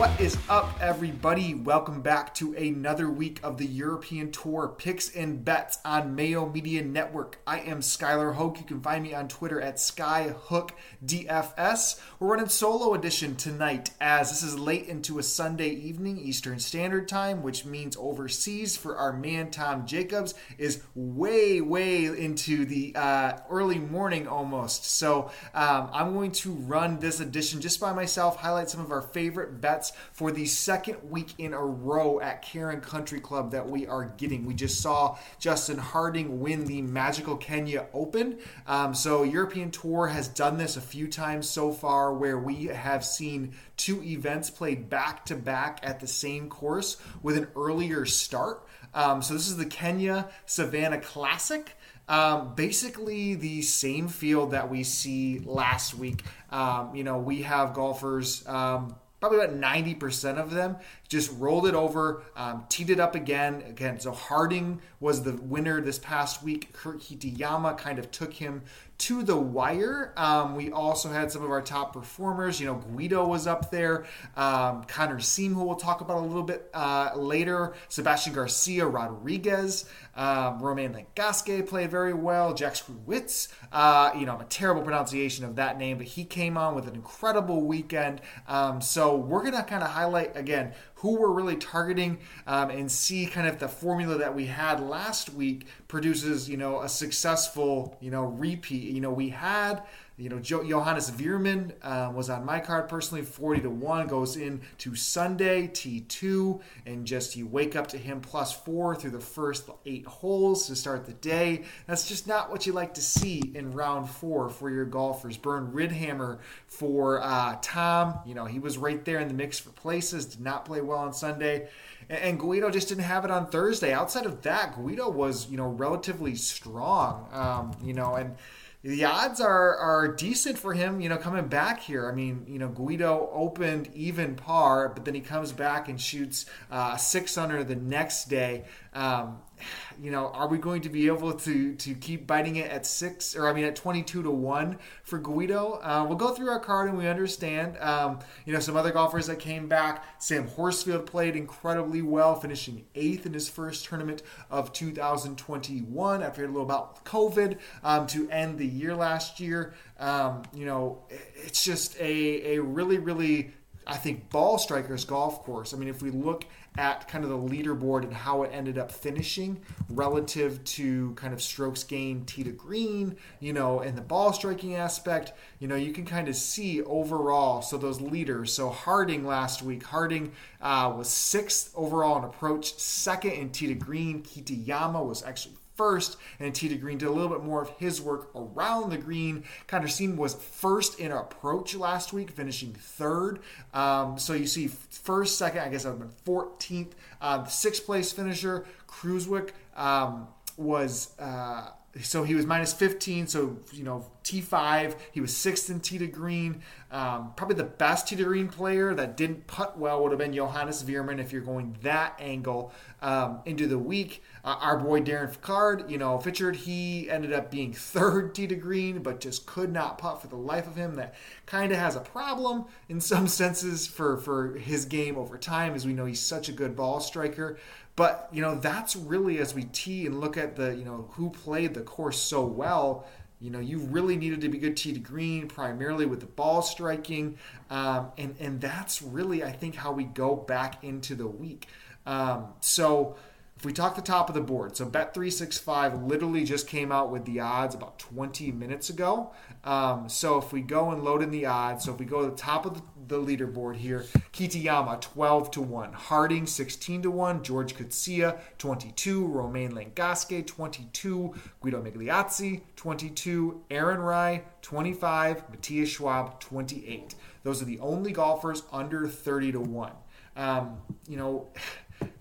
What is up, everybody? Welcome back to another week of the European Tour picks and bets on Mayo Media Network. I am Skylar Hoke. You can find me on Twitter at SkyHookDFS. We're running solo edition tonight as this is late into a Sunday evening Eastern Standard Time, which means overseas for our man Tom Jacobs is way, way into the uh, early morning almost. So um, I'm going to run this edition just by myself, highlight some of our favorite bets for the second week in a row at Karen Country Club that we are getting. We just saw Justin Harding win the Magical Kenya Open. Um, so, European Tour has done this a few times so far where we have seen two events played back to back at the same course with an earlier start. Um, so, this is the Kenya Savannah Classic. Um, basically the same field that we see last week. Um, you know, we have golfers um, probably about 90% of them just rolled it over, um, teed it up again. Again, so Harding was the winner this past week. Kurt Kitayama kind of took him to the wire. Um, we also had some of our top performers. You know, Guido was up there. Um, Connor Syme, who we'll talk about a little bit uh, later. Sebastian Garcia Rodriguez. Um, Romain Langasque played very well. Jack Screwitz, uh, you know, I'm a terrible pronunciation of that name, but he came on with an incredible weekend. Um, so we're going to kind of highlight, again, who we're really targeting um, and see kind of the formula that we had last week produces, you know, a successful, you know, repeat. You know, we had you know, jo- Johannes Veerman uh, was on my card personally, 40 to 1, goes in to Sunday, T2, and just you wake up to him plus four through the first eight holes to start the day. That's just not what you like to see in round four for your golfers. Bernd Ritthammer for uh, Tom, you know, he was right there in the mix for places, did not play well on Sunday and Guido just didn't have it on Thursday. Outside of that, Guido was you know relatively strong, um, you know, and the odds are are decent for him, you know, coming back here. I mean, you know, Guido opened even par, but then he comes back and shoots uh, six under the next day. Um, you know, are we going to be able to to keep biting it at six or I mean at twenty two to one for Guido? Uh, we'll go through our card and we understand. Um, you know, some other golfers that came back. Sam Horsfield played incredibly well, finishing eighth in his first tournament of 2021 after a little bout with COVID um, to end the year last year. Um, you know, it's just a a really really I think ball strikers golf course. I mean, if we look at kind of the leaderboard and how it ended up finishing relative to kind of strokes gained tee to green, you know, and the ball striking aspect, you know, you can kind of see overall. So those leaders. So Harding last week, Harding uh, was sixth overall in approach, second in tee to green. Kitayama was actually first, and to Green did a little bit more of his work around the green. Connor Syme was first in approach last week, finishing third. Um, so you see first, second, I guess I've been 14th. Uh, sixth place finisher, Kruyswijk, um, was. Uh, so he was minus 15 so you know t5 he was sixth in tee to green. Um, probably the best tee to green player that didn't putt well would have been johannes veerman if you're going that angle um, into the week. Uh, our boy darren fichardt you know Fichardt, he ended up being third tee to green but just could not putt for the life of him. That kind of has a problem in some senses for for his game over time as we know he's such a good ball striker but you know, that's really as we tee and look at the you know who played the course so well. You know, you really needed to be good tee to green, primarily with the ball striking, um, and and that's really I think how we go back into the week. Um, so if we talk the top of the board, so Bet365 literally just came out with the odds about 20 minutes ago. Um, so if we go and load in the odds, so if we go to the top of the, leaderboard here, Kitayama 12 to 1, Harding 16 to 1, George Coetzee 22, Romain Langasque 22, Guido Migliozzi 22, Aaron Rai 25, Matthias Schwab 28. Those are the only golfers under 30 to 1. Um, you know,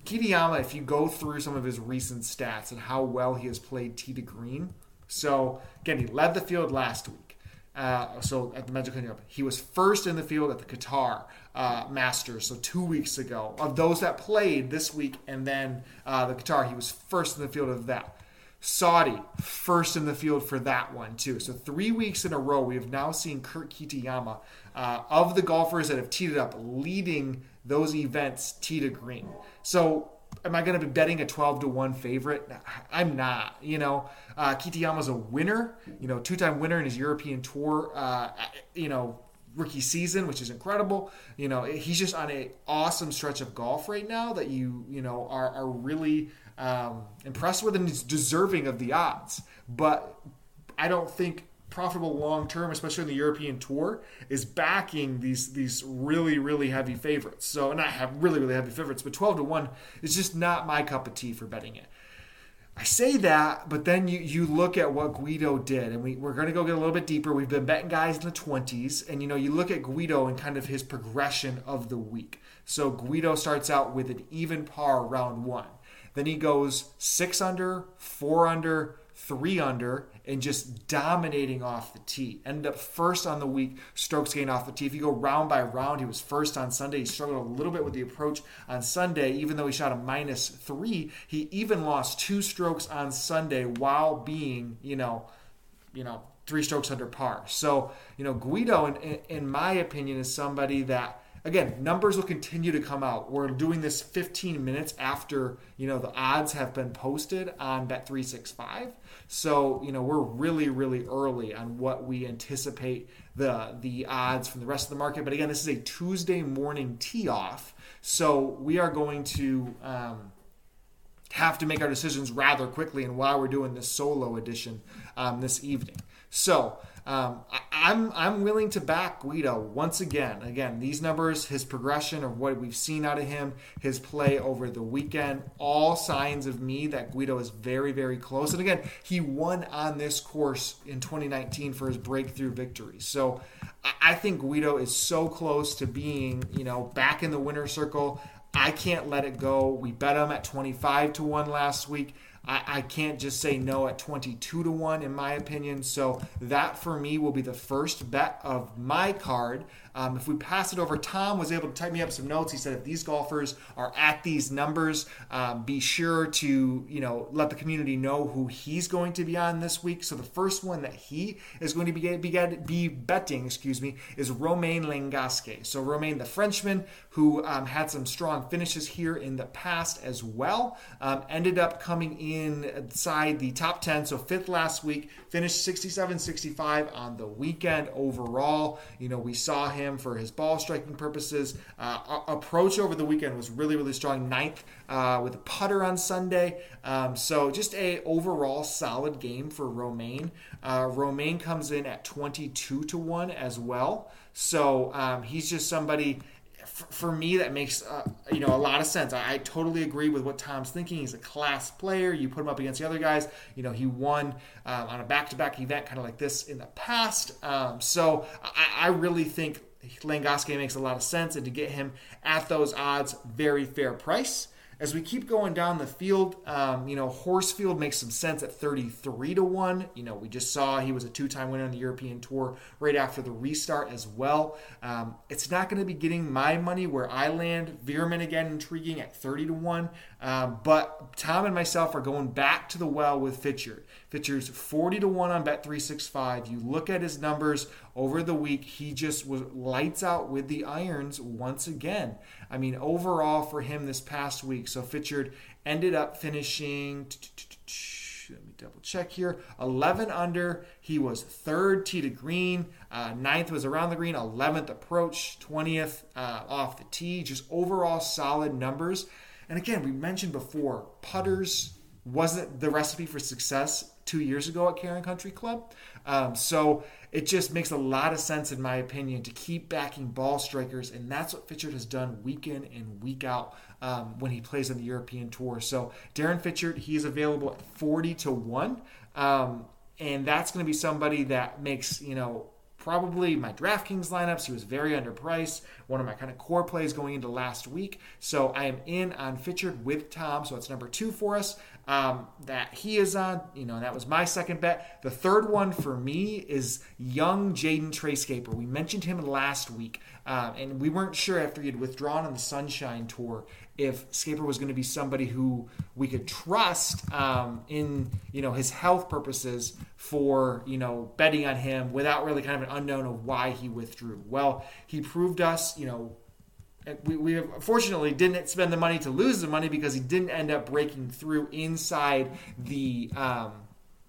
Kitayama, if you go through some of his recent stats and how well he has played tee to green, so again, he led the field last week. Uh, so at the Magic Cup, he was first in the field at the Qatar uh, Masters, so two weeks ago. Of those that played this week and then uh, the Qatar, he was first in the field of that. Saudi, first in the field for that one, too. So, three weeks in a row, we have now seen Kurt Kitayama, uh, of the golfers that have teed it up, leading those events tee to green. So, am I going to be betting a 12 to 1 favorite? I'm not. You know, uh, Kitayama's a winner, you know, two time winner in his European tour, uh, you know, rookie season, which is incredible. You know, he's just on a awesome stretch of golf right now that you, you know, are, are really um, impressed with and is deserving of the odds. But I don't think profitable long term, especially in the European tour, is backing these these really really heavy favorites. So not have really really heavy favorites, but twelve to one is just not my cup of tea for betting it. I say that, but then you, you look at what Guido did, and we, we're going to go get a little bit deeper. We've been betting guys in the 20s, and you know, you look at Guido and kind of his progression of the week. So Guido starts out with an even par round one. Then he goes six under, four under, three under, and just dominating off the tee. Ended up first on the week, strokes gained off the tee. If you go round by round, he was first on Sunday. He struggled a little bit with the approach on Sunday, even though he shot a minus three. He even lost two strokes on Sunday while being, you know, you know, three strokes under par. So, you know, Guido, in, in my opinion, is somebody that again, numbers will continue to come out. We're doing this 15 minutes after, you know, the odds have been posted on Bet365. So, you know, we're really, really early on what we anticipate the the odds from the rest of the market. But again, this is a Tuesday morning tee off. So we are going to um, have to make our decisions rather quickly and while we're doing this solo edition um, this evening. So um, I, am I'm, I'm willing to back Guido once again. Again, these numbers, his progression of what we've seen out of him, his play over the weekend, all signs of me that Guido is very very close. And again, he won on this course in 2019 for his breakthrough victory. So I think Guido is so close to being you know back in the winner circle. I can't let it go. We bet him at 25 to 1 last week. I, I can't just say no at 22 to 1, in my opinion. So that for me will be the first bet of my card. Um, if we pass it over, Tom was able to type me up some notes. He said if these golfers are at these numbers, um, be sure to you know let the community know who he's going to be on this week. So the first one that he is going to be be, be betting, excuse me, is Romain Langasque. So Romain, the Frenchman, who um, had some strong finishes here in the past as well, um, ended up coming inside the top 10. So fifth last week, finished 67-65 on the weekend overall. You know we saw him him for his ball striking purposes. Uh, approach over the weekend was really, really strong. Ninth uh, with a putter on Sunday. Um, so just a overall solid game for Romain. Uh, Romain comes in at 22 to 1 as well. So um, he's just somebody for me, that makes uh, you know a lot of sense. I, I, totally agree with what Tom's thinking. He's a class player. You put him up against the other guys. You know, he won um, on a back-to-back event, kind of like this in the past. Um, so I, I, really think Langasque makes a lot of sense, and to get him at those odds, very fair price. As we keep going down the field, um, you know, Horsfield makes some sense at 33 to 1. You know, we just saw he was a two time winner on the European Tour right after the restart as well. Um, it's not going to be getting my money where I land. Veerman again intriguing at 30 to 1. Um, but Tom and myself are going back to the well with Fichardt. Fichardt's 40 to 1 on Bet365. You look at his numbers over the week, he just was lights out with the irons once again. I mean, overall for him this past week, so Fichardt ended up finishing. Let me double check here. 11 under. He was third tee to green. Uh, ninth was around the green. 11th approach. 20th uh, off the tee. Just overall solid numbers. And again, we mentioned before, putters wasn't the recipe for success two years ago at Karen Country Club. Um, so it just makes a lot of sense, in my opinion, to keep backing ball strikers, and that's what Fichardt has done week in and week out um, when he plays on the European Tour. So Darren Fichardt, he is available at forty to one, um, and that's going to be somebody that makes you know probably my DraftKings lineups. He was very underpriced. One of my kind of core plays going into last week. So I am in on Fichardt with Tom. So it's number two for us um, that he is on. You know, that was my second bet. The third one for me is young Jayden Trey Schaper. We mentioned him last week, um, and we weren't sure after he had withdrawn on the Sunshine Tour if Schaper was going to be somebody who we could trust um, in you know his health purposes for you know betting on him without really kind of an unknown of why he withdrew. Well, he proved us you know we, we unfortunately didn't spend the money to lose the money because he didn't end up breaking through inside the um,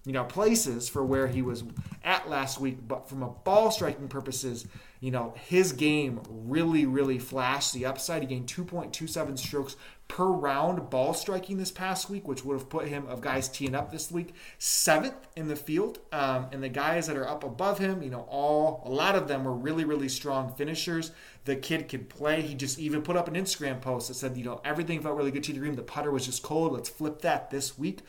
you know places for where he was at last week. But from a ball striking purposes, you know his game really really flashed the upside. He gained 2.27 strokes per round ball striking this past week, which would have put him of guys teeing up this week seventh in the field. Um, and the guys that are up above him, you know, all a lot of them were really really strong finishers. The kid could play. He just even put up an Instagram post that said, you know, everything felt really good to the green. The putter was just cold. Let's flip that this week.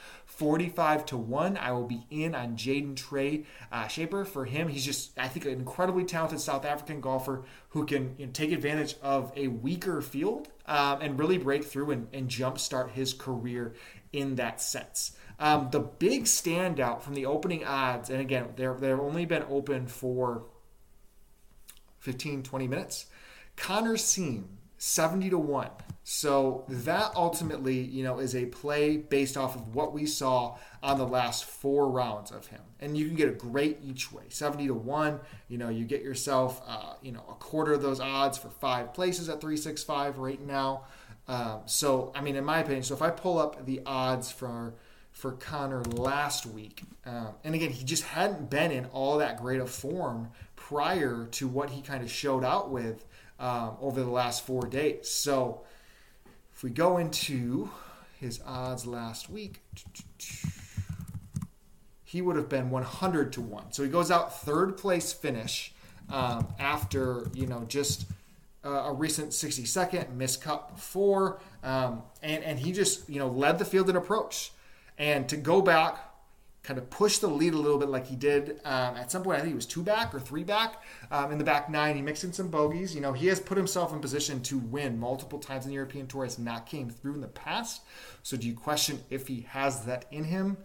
45 to 1. I will be in on Jayden Trey uh, Schaper. For him, he's just, I think, an incredibly talented South African golfer who can you know, take advantage of a weaker field um, and really break through and, and jumpstart his career in that sense. Um, the big standout from the opening odds, and again, they're, they've only been open for 15, 20 minutes. Connor Syme, 70 to 1. So that ultimately, you know, is a play based off of what we saw on the last four rounds of him. And you can get a great each way. 70 to 1, you know, you get yourself, uh, you know, a quarter of those odds for five places at 365 right now. Um, so, I mean, in my opinion, so if I pull up the odds for for Connor last week, um, and again, he just hadn't been in all that great of form prior to what he kind of showed out with um, over the last four days. So if we go into his odds last week, he would have been 100 to 1. So he goes out third place finish um, after, you know, just uh, a recent 60 second miscut before. Um, and, and he just, you know, led the field in approach. And to go back kind of push the lead a little bit like he did um, at some point. I think he was two back or three back um, in the back nine. He mixed in some bogeys. You know, he has put himself in position to win multiple times in the European Tour. Has not came through in the past. So do you question if he has that in him?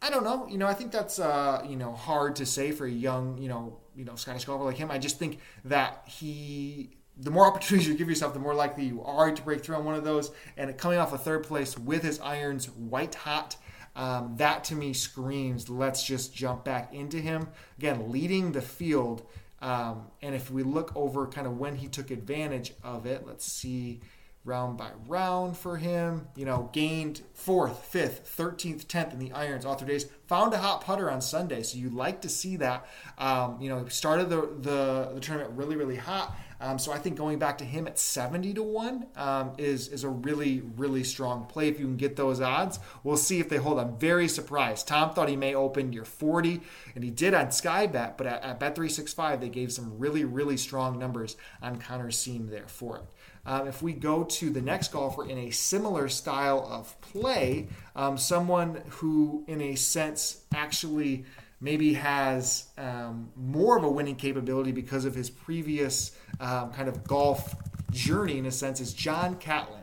I don't know. You know, I think that's uh, you know hard to say for a young you know you know Scottish golfer like him. I just think that he the more opportunities you give yourself, the more likely you are to break through on one of those. And coming off a third place with his irons white hot um, that to me screams, let's just jump back into him. Again, leading the field. Um, and if we look over kind of when he took advantage of it, let's see round by round for him. You know, gained fourth, fifth, 13th, 10th in the irons all three days. Found a hot putter on Sunday. So you like to see that. Um, you know, started the, the, the tournament really, really hot um, so I think going back to him at 70 to 1 um, is, is a really, really strong play if you can get those odds. We'll see if they hold. I'm very surprised. Tom thought he may open near 40, and he did on Skybet, but at, at Bet365, they gave some really, really strong numbers on Connor Syme there for it. Um, if we go to the next golfer in a similar style of play, um, someone who, in a sense, actually maybe has um, more of a winning capability because of his previous um, kind of golf journey, in a sense, is John Catlin.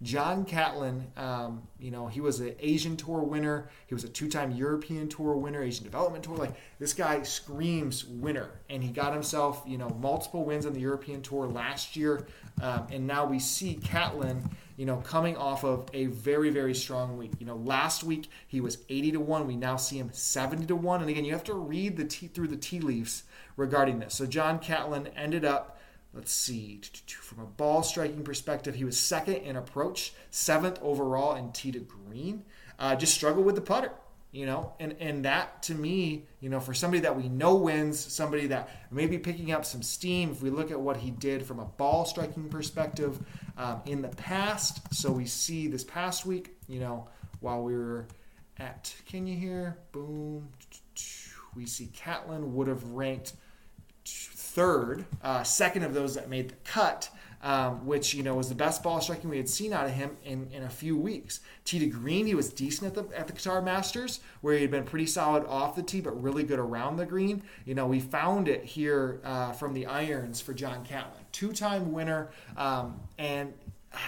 John Catlin, um, you know, he was an Asian Tour winner. He was a two-time European Tour winner, Asian Development Tour. Like this guy screams winner, and he got himself, you know, multiple wins on the European Tour last year. Um, and now we see Catlin you know, coming off of a very, very strong week. You know, last week he was 80 to 1. We now see him 70 to 1. And again, you have to read the tea, through the tea leaves regarding this. So John Catlin ended up, let's see, from a ball striking perspective, he was second in approach, seventh overall in tee to green. Uh, just struggled with the putter you know? And and that to me you know for somebody that we know wins somebody that may be picking up some steam if we look at what he did from a ball striking perspective um, in the past. So we see this past week you know while we were at can you hear boom we see catlin would have ranked third uh, second of those that made the cut um, which you know was the best ball striking we had seen out of him in, in a few weeks. Tee to green, he was decent at the at the Qatar Masters, where he had been pretty solid off the tee, but really good around the green. You know, we found it here uh, from the irons for John Catlin, two-time winner, um, and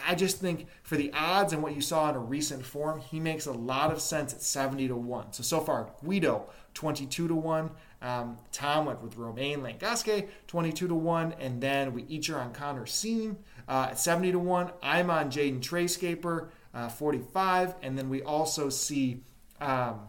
I just think for the odds and what you saw in a recent form, he makes a lot of sense at 70 to 1. So, so far, Guido, 22 to 1. Um, Tom went with Romain Langasque, 22 to 1. And then we each are on Connor Syme uh, at 70 to 1. I'm on Jayden Trey Schaper, uh, 45. And then we also see um,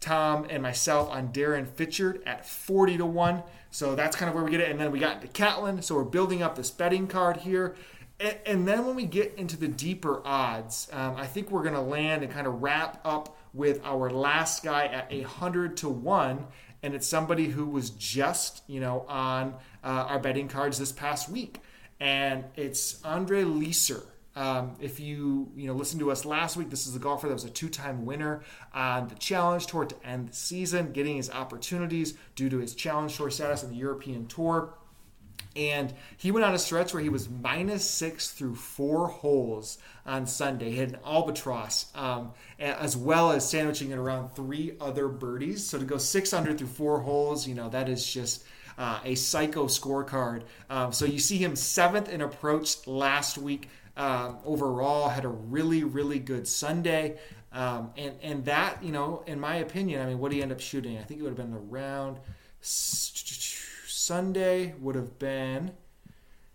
Tom and myself on Darren Fichardt at 40 to 1. So that's kind of where we get it. And then we got into Catlin. So we're building up this betting card here. And, and then when we get into the deeper odds, um, I think we're going to land and kind of wrap up with our last guy at 100 to 1. And it's somebody who was just, you know, on uh, our betting cards this past week. And it's Andre Lieser. Um, if you you know listen to us last week, this is a golfer that was a two-time winner on the Challenge Tour to end the season, getting his opportunities due to his Challenge Tour status on the European Tour. And he went on a stretch where he was minus six through four holes on Sunday. He had an albatross, um, as well as sandwiching it around three other birdies. So to go six under through four holes, you know, that is just uh, a psycho scorecard. Um, so you see him seventh in approach last week. Um, overall, had a really, really good Sunday. Um, and, and that, you know, in my opinion, I mean, what did he end up shooting? I think it would have been around Sunday would have been,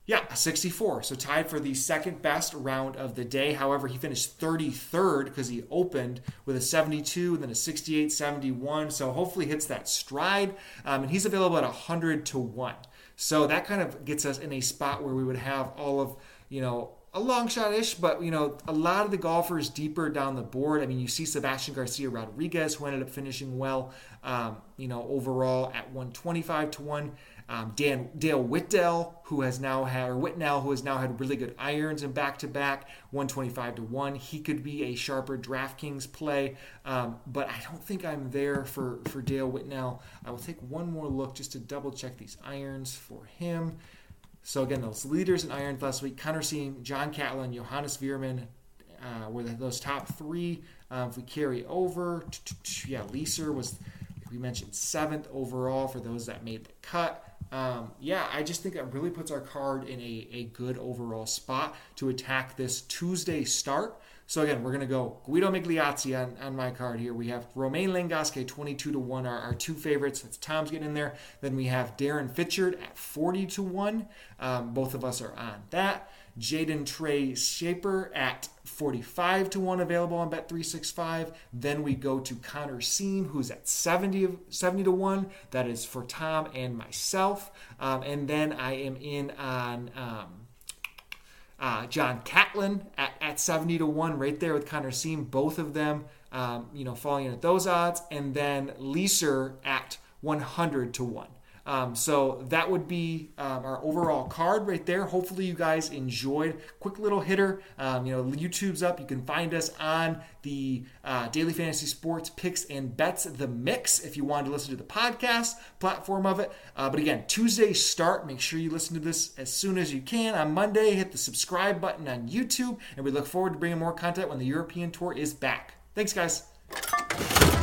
yeah, 64. So tied for the second best round of the day. However, he finished 33rd because he opened with a 72 and then a 68 71. So hopefully hits that stride. Um, and he's available at 100 to 1. So that kind of gets us in a spot where we would have all of, you know, a long shot ish, but you know, a lot of the golfers deeper down the board. I mean, you see Sebastian Garcia Rodriguez, who ended up finishing well, um, you know, overall at 125 to 1. Um, Dan Dale Whitdell, who has now had or Whitnell, who has now had really good irons in back to back, 125 to one. He could be a sharper DraftKings play, um, but I don't think I'm there for for Dale Whitnell. I will take one more look just to double check these irons for him. So again, those leaders in irons last week: Connor Syme, John Catlin, Johannes Veerman. Uh, were those top three? Uh, if we carry over, yeah, Lieser was, we mentioned, seventh overall for those that made the cut um, yeah, I just think that really puts our card in a, a good overall spot to attack this Tuesday start. So again, we're going to go Guido Migliozzi on, on my card here. We have Romain Langasque 22 to 1, our, our two favorites. That's Tom's getting in there. Then we have Darren Fichardt at 40 to 1. Um, both of us are on that. Jayden Trey Schaper at 45 to 1 available on Bet365. Then we go to Connor Syme, who's at 70, 70 to 1. That is for Tom and myself. Um, and then I am in on. Um, uh, John Catlin at, at 70 to 1, right there with Connor Syme, both of them, um, you know, falling in at those odds. And then Lieser at 100 to 1. Um, so that would be um, our overall card right there. Hopefully, you guys enjoyed. Quick little hitter. Um, you know, YouTube's up. You can find us on the uh, Daily Fantasy Sports Picks and Bets, the Mix, if you wanted to listen to the podcast platform of it. Uh, but again, Tuesday start. Make sure you listen to this as soon as you can. On Monday, hit the subscribe button on YouTube, and we look forward to bringing more content when the European Tour is back. Thanks, guys.